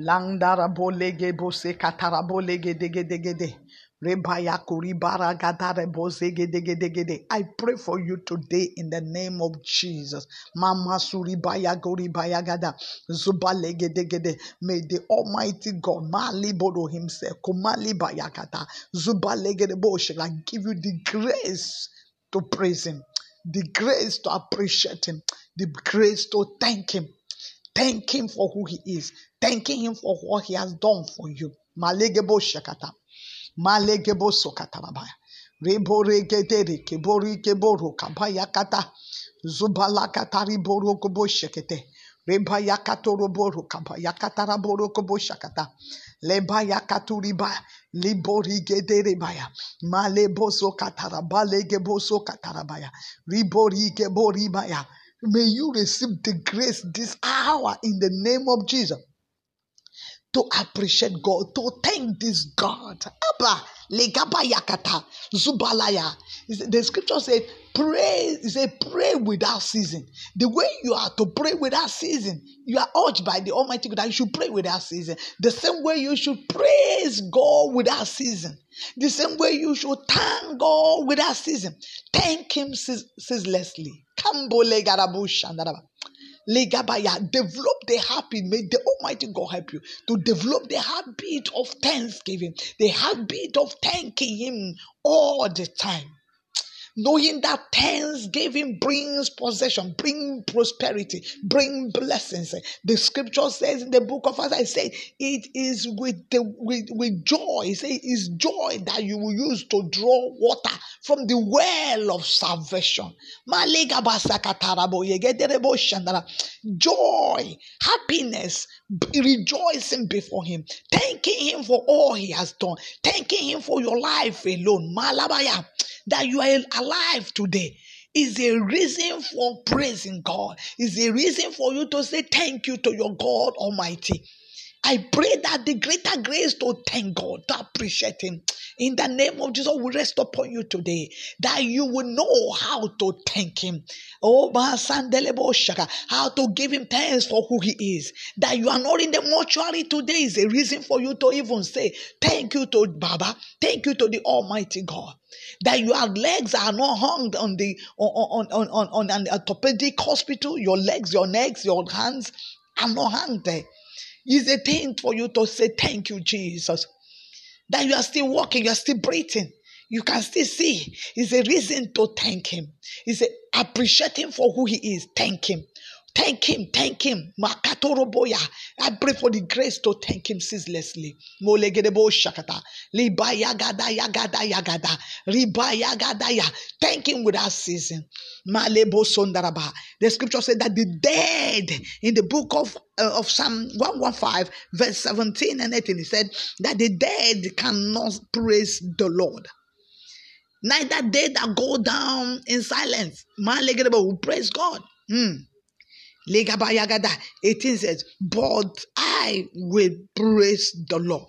Langdara bolege bose katara bolege dege dege de. Rebaya kuribara gadare. I pray for you today in the name of Jesus. Mama suribaya goribaya gada. Zubalege dege de. May the Almighty God, Mali Bodo Himself, Kumali Bayakata, Zubalege de Boshela, give you the grace to praise Him, the grace to appreciate Him, the grace to thank Him. Thank Him for who He is, thanking Him for what He has done for you. Malegebo Shakata, Malegebo Sokatarabaya, Rebo Regedere, Kebori Keboro, Kabaya Kata, Zubala Katari Boro Kobo Shekete, Reba Yakatoro Boro, Kabaya Katara Boro Kobo Shakata, Leba Yakaturiba, Libori Gedere Baya, Malebo Sokataraba, Legebo Sokatarabaya, Ribori Gebori Baya. May you receive the grace this hour in the name of Jesus to appreciate God, to thank this God. Abba, legaba yakata, zubalaya. The scripture said, pray, it said, pray without season. The way you are to pray without season, you are urged by the Almighty God that you should pray without season. The same way you should praise God without season. The same way you should thank God without season. Thank Him cease- ceaselessly. Kambole. Legabaya, develop the habit. May the Almighty God help you to develop the habit of thanksgiving, the habit of thanking Him all the time. Knowing that thanksgiving brings possession, bring prosperity, bring blessings. The scripture says in the book of Isaiah, it says, it is with the with, with joy. It it's joy that you will use to draw water from the well of salvation. Joy, happiness, rejoicing before Him, thanking Him for all He has done, thanking Him for your life alone. Malabaya, that you are alive today is a reason for praising God, is a reason for you to say thank you to your God Almighty. I pray that the greater grace to thank God, to appreciate Him, in the name of Jesus will rest upon you today. That you will know how to thank Him. Oh, how to give Him thanks for who He is. That you are not in the mortuary today is a reason for you to even say thank you to Baba, thank you to the Almighty God. That your legs are not hung on the on on on on, on an orthopedic hospital. Your legs, your necks, your hands are not hung there. It's a thing for you to say, Thank you, Jesus. That you are still walking, you are still breathing. You can still see. It's a reason to thank Him. It's a appreciate Him for who He is. Thank Him. Thank Him. Thank Him. Makatoroboya. I pray for the grace to thank Him ceaselessly. Molegedebo shakata. Liba yagada yagada yagada. Riba yagada ya. Thank Him without sondaraba. The scripture said that the dead in the book of, uh, of Psalm 115, verse 17 and 18, it said that the dead cannot praise the Lord. Neither they that go down in silence. Malegedebo will praise God. Hmm. Legabayagada 18 says, But I will praise the Lord.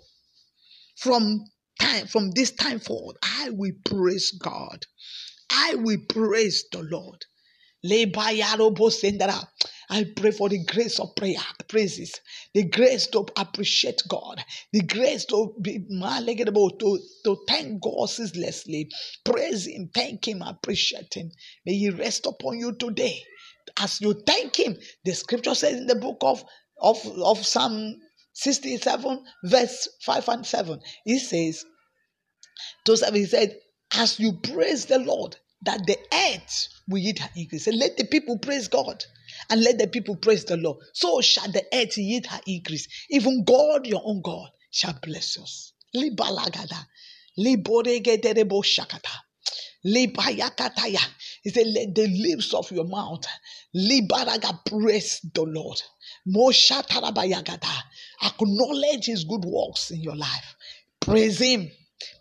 From time, from this time forward, I will praise God. I will praise the Lord. I pray for the grace of prayer, praises, the grace to appreciate God, the grace to be to, to thank God ceaselessly, praise Him, thank Him, appreciate Him. May He rest upon you today. As you thank Him, the scripture says in the book of, of, of Psalm 67, verse 5 and 7, it says, to seven, he said, As you praise the Lord, that the earth will yield her increase. He said, Let the people praise God and let the people praise the Lord. So shall the earth yield her increase. Even God, your own God, shall bless us. Libalagada. Liboregederebo shakata. Libayakataya. He said, Let the lips of your mouth, Libaraga, praise the Lord. Moshatarabayagada. Acknowledge his good works in your life. Praise him.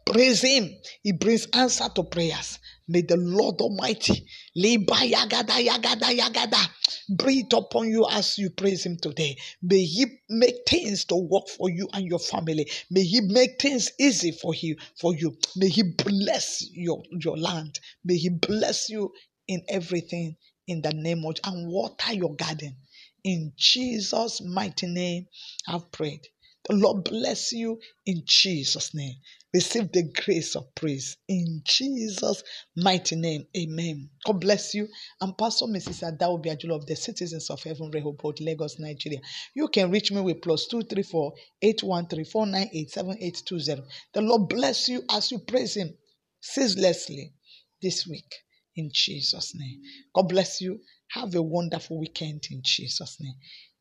Praise him. He brings answer to prayers. May the Lord Almighty yagada yagada yagada breathe upon you as you praise him today. May he make things to work for you and your family. May he make things easy for you for you. May he bless your, your land. May he bless you in everything in the name of and water your garden. In Jesus' mighty name, I've prayed. The Lord bless you in Jesus' name. Receive the grace of praise in Jesus' mighty name. Amen. God bless you. I'm Pastor Mrs. Adaobi Biajula of the Citizens of Heaven, Rehoboth, Lagos, Nigeria. You can reach me with plus 234 813 498 7820. The Lord bless you as you praise Him ceaselessly this week in Jesus' name. God bless you. Have a wonderful weekend in Jesus' name.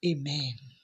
Amen.